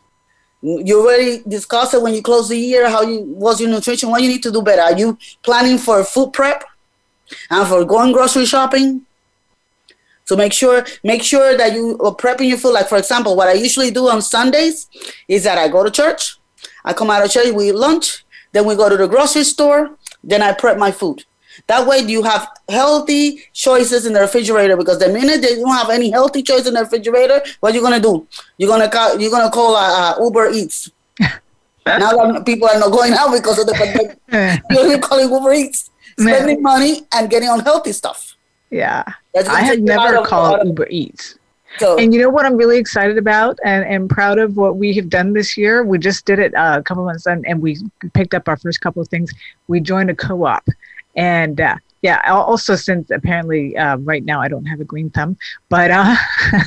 you already discussed it when you close the year how you was your nutrition what you need to do better are you planning for food prep and for going grocery shopping so make sure make sure that you are prepping your food like for example what i usually do on sundays is that i go to church i come out of church we eat lunch then we go to the grocery store then i prep my food that way, you have healthy choices in the refrigerator. Because the minute they don't have any healthy choice in the refrigerator, what are you gonna do? You're gonna call, you're gonna call uh, uh, Uber Eats. [LAUGHS] now that people are not going out because of the pandemic, [LAUGHS] [LAUGHS] you're calling Uber Eats, spending money and getting unhealthy stuff. Yeah, I have never called Uber Eats. So, and you know what I'm really excited about and, and proud of what we have done this year? We just did it uh, a couple months and, and we picked up our first couple of things. We joined a co op. And uh, yeah, also since apparently uh, right now I don't have a green thumb, but uh,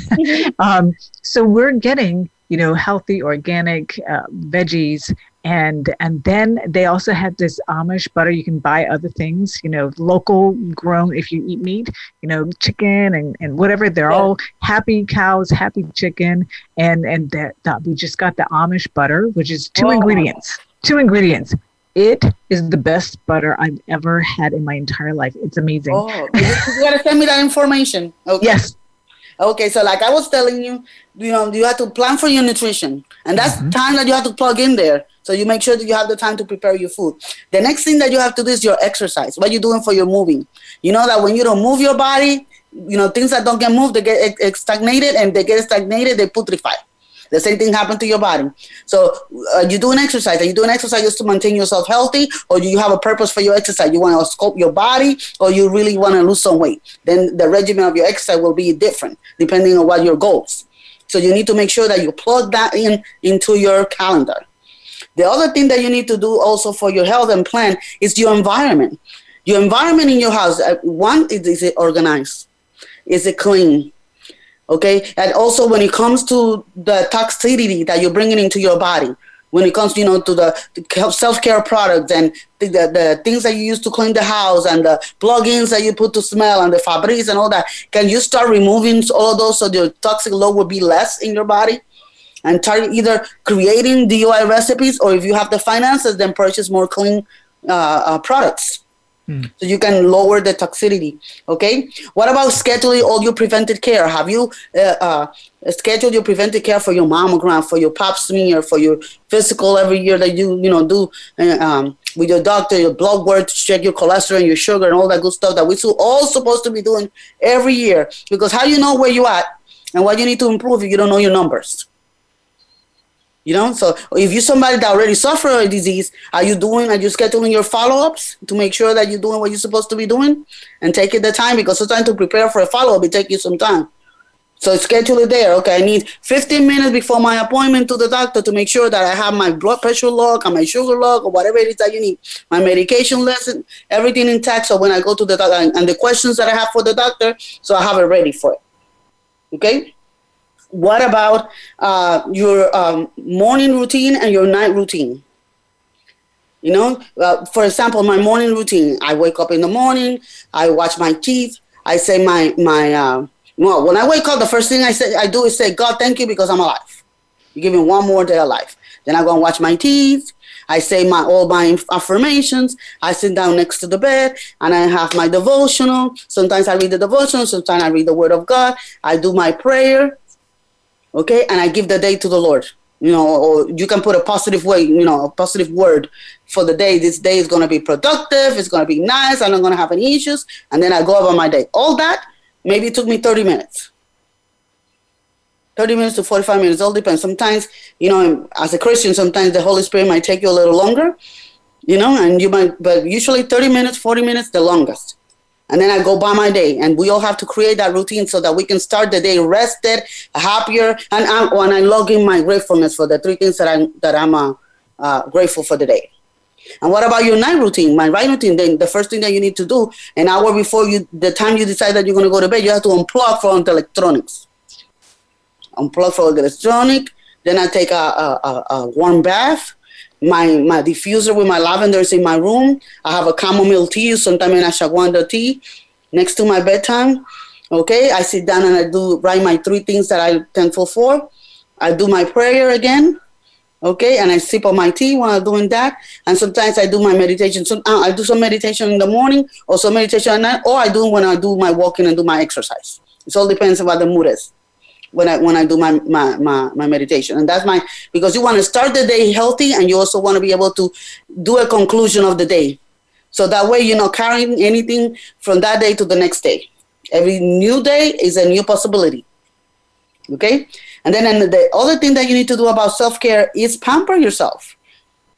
[LAUGHS] um, so we're getting you know healthy organic uh, veggies and and then they also have this Amish butter. You can buy other things, you know, local grown if you eat meat, you know, chicken and, and whatever. They're yeah. all happy cows, happy chicken, and and that, that we just got the Amish butter, which is two oh. ingredients. Two ingredients: it is the best butter I've ever had in my entire life. It's amazing. Oh, you gotta send me that information. Okay. Yes. Okay, so like I was telling you, you know, you have to plan for your nutrition, and that's mm-hmm. time that you have to plug in there. So you make sure that you have the time to prepare your food. The next thing that you have to do is your exercise. What you doing for your moving? You know that when you don't move your body, you know things that don't get moved, they get stagnated, and they get stagnated, they putrefy. The same thing happened to your body. So uh, you do an exercise. and you do an exercise just to maintain yourself healthy, or you have a purpose for your exercise? You want to sculpt your body, or you really want to lose some weight? Then the regimen of your exercise will be different depending on what your goals. So you need to make sure that you plug that in into your calendar. The other thing that you need to do also for your health and plan is your environment. Your environment in your house. Uh, one is, is it organized? Is it clean? Okay? And also when it comes to the toxicity that you're bringing into your body when it comes you know to the, self-care products and the, the, the, things that you use to clean the house and the plugins that you put to smell and the fabrics and all that can you start removing all of those so the toxic load will be less in your body? And start either creating DIY recipes or if you have the finances then purchase more clean uh, uh, products So you can lower the toxicity. Okay. What about scheduling all your preventive care? Have you uh, uh, scheduled your preventive care for your mammogram, for your pap smear, for your physical every year that you you know do uh, um, with your doctor, your blood work to check your cholesterol and your sugar and all that good stuff that we're all supposed to be doing every year? Because how you know where you at and what you need to improve if you don't know your numbers? You know, so if you're somebody that already suffer a disease, are you doing, are you scheduling your follow-ups to make sure that you're doing what you're supposed to be doing and taking the time because sometimes to prepare for a follow-up, it takes you some time. So schedule it there. Okay, I need 15 minutes before my appointment to the doctor to make sure that I have my blood pressure log and my sugar log or whatever it is that you need, my medication lesson, everything intact. So when I go to the doctor and the questions that I have for the doctor, so I have it ready for it. Okay what about uh, your um, morning routine and your night routine? You know, uh, for example, my morning routine. I wake up in the morning. I wash my teeth. I say my my. Uh, well, when I wake up, the first thing I say I do is say, God, thank you because I'm alive. You give me one more day of life. Then I go and wash my teeth. I say my all my affirmations. I sit down next to the bed and I have my devotional. Sometimes I read the devotional. Sometimes I read the Word of God. I do my prayer. Okay, and I give the day to the Lord you know, or you can put a positive way, you know, a positive word for the day. This day is going to be productive. It's going to be nice. I'm not going to have any issues. And then I go about my day. All that maybe it took me 30 minutes. 30 minutes to 45 minutes, all depends. Sometimes, you know, as a Christian, sometimes the Holy Spirit might take you a little longer, you know, and you might, but usually 30 minutes, 40 minutes, the longest and then I go by my day. And we all have to create that routine so that we can start the day rested, happier, and I'm, when I log in my gratefulness for the three things that I'm that I'm uh, uh, grateful for the day. And what about your night routine? My night routine. Then the first thing that you need to do an hour before you, the time you decide that you're going to go to bed, you have to unplug from the electronics. Unplug from the electronic. Then I take a, a, a, a warm bath my my diffuser with my lavender is in my room. I have a chamomile tea, sometimes an ashwagandha tea, next to my bedtime. Okay, I sit down and I do write my three things that I'm thankful for. I do my prayer again. Okay, and I sip on my tea while I'm doing that. And sometimes I do my meditation. So uh, I do some meditation in the morning, or some meditation at night, or I do when I do my walking and do my exercise. It all depends on what the mood is when I when I do my, my my my, meditation. And that's my because you want to start the day healthy and you also want to be able to do a conclusion of the day. So that way you're not carrying anything from that day to the next day. Every new day is a new possibility. Okay? And then and the other thing that you need to do about self-care is pamper yourself.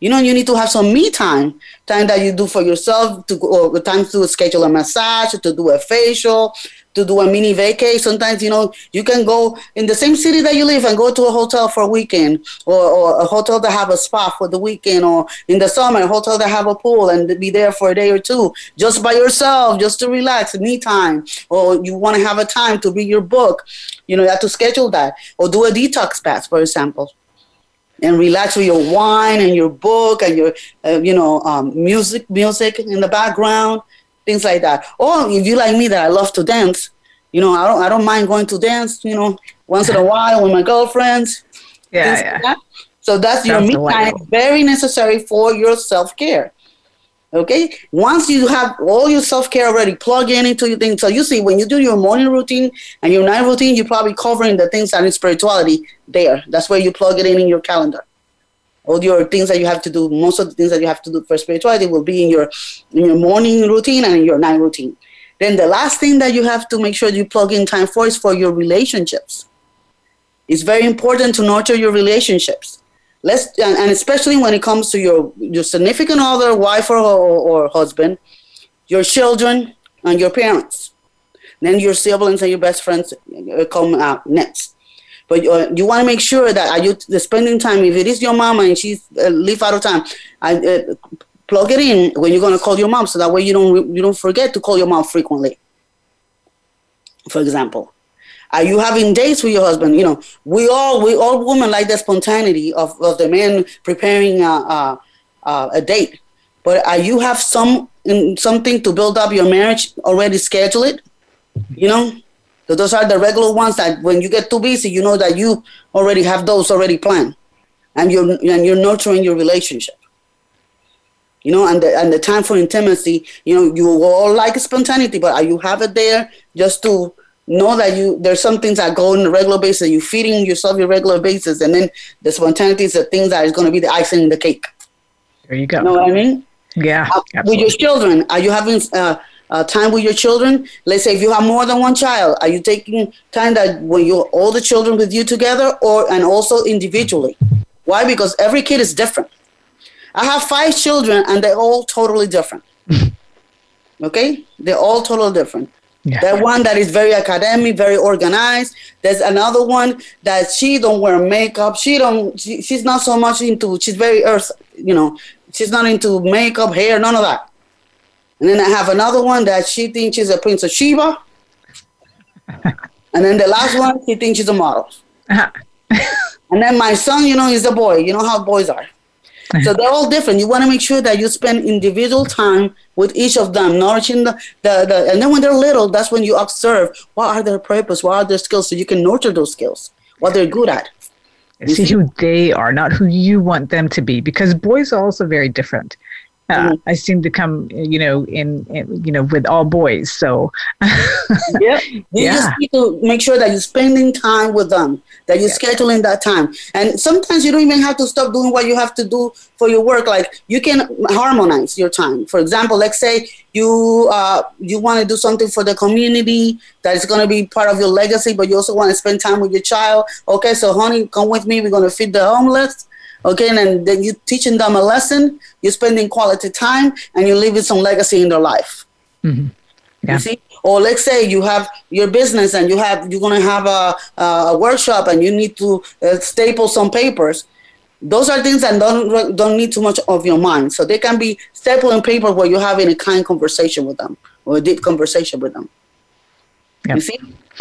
You know, you need to have some me time, time that you do for yourself, to or time to schedule a massage, to do a facial, to do a mini vacay. Sometimes, you know, you can go in the same city that you live and go to a hotel for a weekend or, or a hotel that have a spa for the weekend or in the summer, a hotel that have a pool and be there for a day or two just by yourself, just to relax, me time. Or you want to have a time to read your book, you know, you have to schedule that. Or do a detox bath, for example and relax with your wine and your book and your uh, you know um, music music in the background things like that. Or if you like me, that I love to dance, you know, I don't I don't mind going to dance, you know, once in a [LAUGHS] while with my girlfriends. Yeah, yeah. Like that. So that's your me time, very necessary for your self care. Okay, once you have all your self care already plugged in into your thing, so you see when you do your morning routine and your night routine, you're probably covering the things that in spirituality there. That's where you plug it in in your calendar all your things that you have to do, most of the things that you have to do for spirituality will be in your in your morning routine and in your night routine. Then the last thing that you have to make sure you plug in time for is for your relationships. It's very important to nurture your relationships. Let's and, and especially when it comes to your your significant other, wife or, or, or husband, your children and your parents. Then your siblings and your best friends come out next. But uh, you want to make sure that are you spending time? If it is your mama and she's uh, live out of time, I, uh, plug it in when you're going to call your mom, so that way you don't you don't forget to call your mom frequently. For example, are you having dates with your husband? You know, we all we all women like the spontaneity of, of the man preparing a, a, a date. But are you have some something to build up your marriage already? Schedule it. You know, so those are the regular ones that when you get too busy, you know that you already have those already planned, and you're and you're nurturing your relationship. You know, and the and the time for intimacy, you know, you all like spontaneity, but are you have it there just to know that you there's some things that go on a regular basis. You're feeding yourself your regular basis, and then the spontaneity is the things that is going to be the icing in the cake. There you go. You know what I mean? Yeah. Uh, with your children, are you having uh, uh, time with your children. Let's say if you have more than one child, are you taking time that when you all the children with you together, or and also individually? Why? Because every kid is different. I have five children, and they're all totally different. [LAUGHS] okay, they're all totally different. Yeah. That one that is very academic, very organized. There's another one that she don't wear makeup. She don't. She, she's not so much into. She's very earth. You know, she's not into makeup, hair, none of that. And then I have another one that she thinks she's a Prince of Sheba. [LAUGHS] and then the last one, she thinks she's a model. [LAUGHS] and then my son, you know, he's a boy. You know how boys are. So they're all different. You want to make sure that you spend individual time with each of them, nourishing the, the, the and then when they're little, that's when you observe what are their purpose, what are their skills, so you can nurture those skills, what they're good at. see, see who they are, not who you want them to be, because boys are also very different. Uh, mm-hmm. I seem to come, you know, in, in, you know, with all boys. So, [LAUGHS] yeah, you yeah. just need to make sure that you're spending time with them, that you're yeah. scheduling that time. And sometimes you don't even have to stop doing what you have to do for your work. Like you can harmonize your time. For example, let's say you uh, you want to do something for the community that is going to be part of your legacy, but you also want to spend time with your child. Okay, so honey, come with me. We're going to feed the homeless Okay, and then you're teaching them a lesson, you're spending quality time, and you're leaving some legacy in their life. Mm-hmm. Yeah. You see? Or let's say you have your business and you have you're going to have a, a workshop and you need to uh, staple some papers. Those are things that don't don't need too much of your mind. So they can be stapling paper where you're having a kind conversation with them or a deep conversation with them. You see?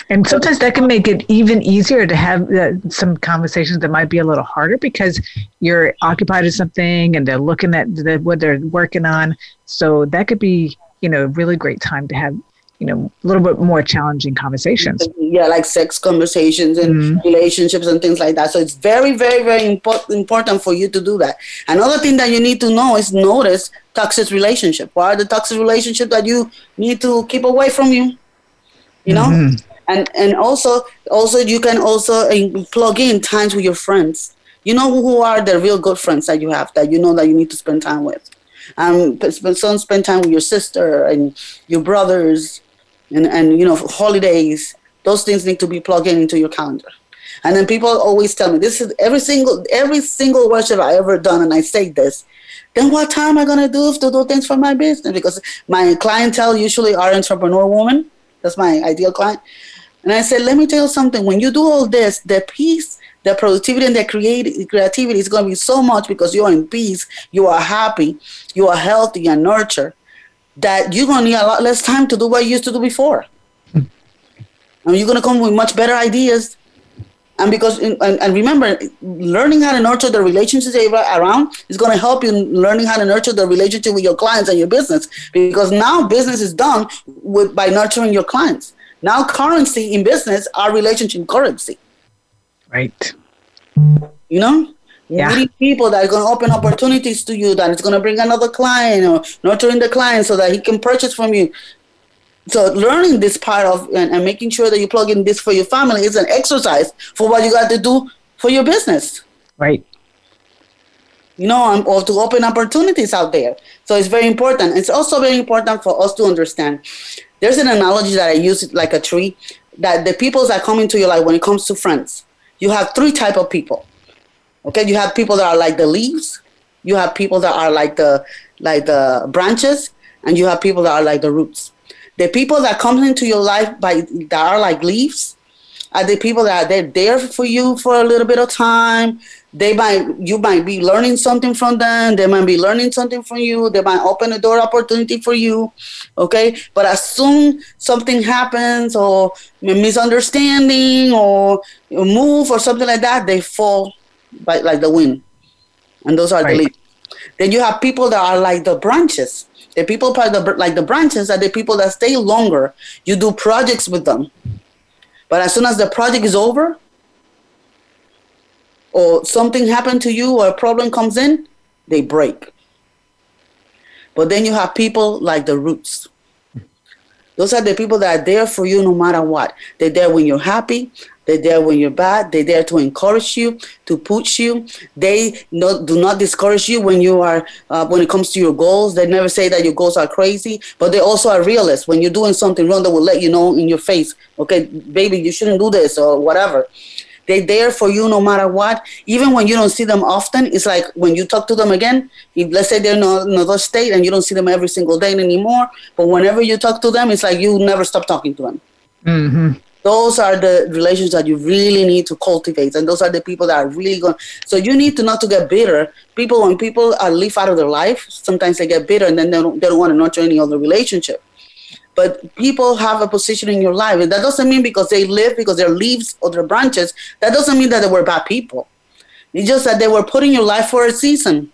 And sometimes that can make it even easier to have uh, some conversations that might be a little harder because you're occupied with something and they're looking at the, what they're working on. So that could be, you know, a really great time to have, you know, a little bit more challenging conversations. Yeah, like sex conversations and mm-hmm. relationships and things like that. So it's very, very, very important important for you to do that. Another thing that you need to know is notice toxic relationship. What are the toxic relationship that you need to keep away from you? You know? Mm-hmm. And and also also you can also plug in times with your friends. You know who are the real good friends that you have that you know that you need to spend time with. Um spend, spend time with your sister and your brothers and and you know holidays. Those things need to be plugged in into your calendar. And then people always tell me this is every single every single worship i ever done and i say this then what time am i going to do to do things for my business? Because my clientele usually are entrepreneur women that's my ideal client and I said, let me tell you something. When you do all this, the peace, the productivity, and the creativity is going to be so much because you're in peace, you are happy, you are healthy and nurtured, that you're going to need a lot less time to do what you used to do before. Hmm. and you're going to come with much better ideas. And because, and, and remember, learning how to nurture the relationships around is going to help you learning how to nurture the relationship with your clients and your business. Because now business is done with by nurturing your clients. Now, currency in business are relationship currency. Right. You know, yeah. meeting people that are going to open opportunities to you, that is going to bring another client or nurturing the client so that he can purchase from you. So, learning this part of and, and making sure that you plug in this for your family is an exercise for what you got to do for your business. Right. You know, um, or to open opportunities out there. So, it's very important. It's also very important for us to understand there's an analogy that I use like a tree that the people that come into your life when it comes to friends, you have three type of people. Okay, you have people that are like the leaves, you have people that are like the like the branches, and you have people that are like the roots. The people that come into your life by that are like leaves are the people that are they're there for you for a little bit of time. They might you might be learning something from them. They might be learning something from you. They might open a door opportunity for you okay? But as soon something happens or misunderstanding or move or something like that they fall by like the wind. And those are right. the leaves. Then you have people that are like the branches the people part the, like the branches are the people that stay longer you do projects with them but as soon as the project is over or something happened to you or a problem comes in, they break. But then you have people like the roots. Those are the people that are there for you no matter what. They're there when you're happy. They're there when you're bad. They're there to encourage you, to push you. They do not discourage you when you are uh, when it comes to your goals. They never say that your goals are crazy, but they also are realists. When you're doing something wrong, they will let you know in your face. Okay, baby, you shouldn't do this or whatever. They're there for you no matter what. Even when you don't see them often, it's like when you talk to them again, if, let's say they're in another state and you don't see them every single day anymore, but whenever you talk to them, it's like you never stop talking to them. Mm-hmm. Those are the relations that you really need to cultivate, and those are the people that are really going. So you need to not to get bitter. People, when people are leave out of their life, sometimes they get bitter, and then they don't, they don't want to nurture any other relationship but people have a position in your life. And that doesn't mean because they live, because they're leaves or their branches, that doesn't mean that they were bad people. It's just that they were put in your life for a season.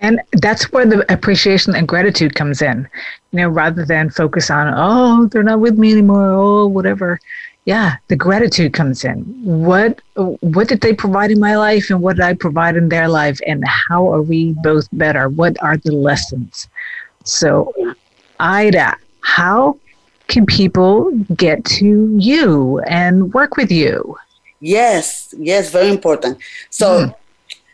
And that's where the appreciation and gratitude comes in. You know, rather than focus on, oh, they're not with me anymore, oh, whatever. Yeah, the gratitude comes in. What what did they provide in my life and what did I provide in their life and how are we both better? What are the lessons? So, Aida, how can people get to you and work with you? Yes, yes, very important. So, mm.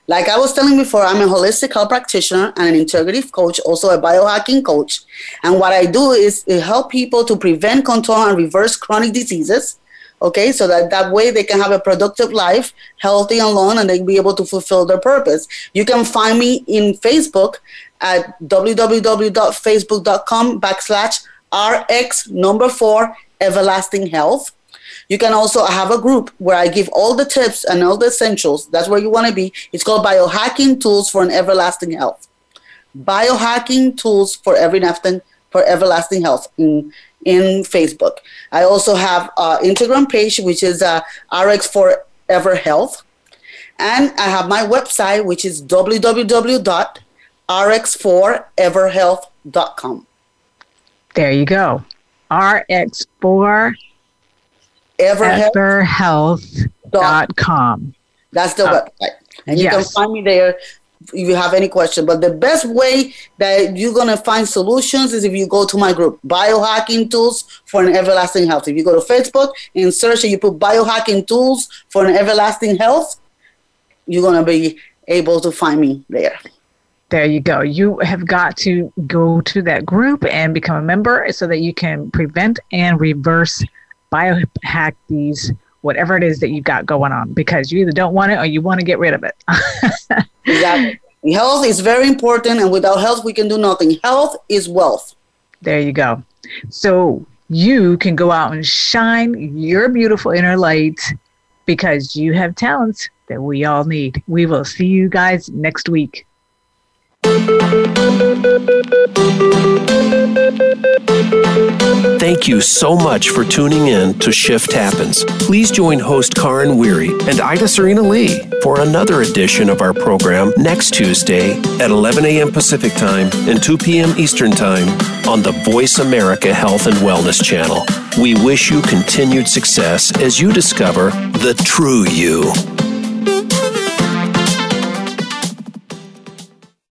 Like I was telling before, I'm a holistic health practitioner and an integrative coach, also a biohacking coach. And what I do is help people to prevent, control, and reverse chronic diseases. Okay, so that that way they can have a productive life, healthy and long, and they be able to fulfill their purpose. You can find me in Facebook at www.facebook.com backslash rx number four everlasting health you can also have a group where I give all the tips and all the essentials. That's where you want to be. It's called Biohacking Tools for an Everlasting Health. Biohacking Tools for Every Everlasting for Everlasting Health in in Facebook. I also have an Instagram page which is uh, RX for Ever Health, and I have my website which is www.rx4everhealth.com. There you go. RX4 everhealth.com. That's the uh, website. And you yes. can find me there if you have any question. But the best way that you're going to find solutions is if you go to my group, Biohacking Tools for an Everlasting Health. If you go to Facebook and search and you put Biohacking Tools for an Everlasting Health, you're going to be able to find me there. There you go. You have got to go to that group and become a member so that you can prevent and reverse biohack these whatever it is that you've got going on because you either don't want it or you want to get rid of it. [LAUGHS] exactly. Health is very important, and without health, we can do nothing. Health is wealth. There you go. So you can go out and shine your beautiful inner light because you have talents that we all need. We will see you guys next week. Thank you so much for tuning in to Shift Happens. Please join host Karin Weary and Aida Cirino-Lee for another edition of our program next Tuesday at 11 a.m. Pacific Time and 2 p.m. Eastern Time on the VoiceAmerica Health and Wellness channel. We wish you continued success as you discover the true you.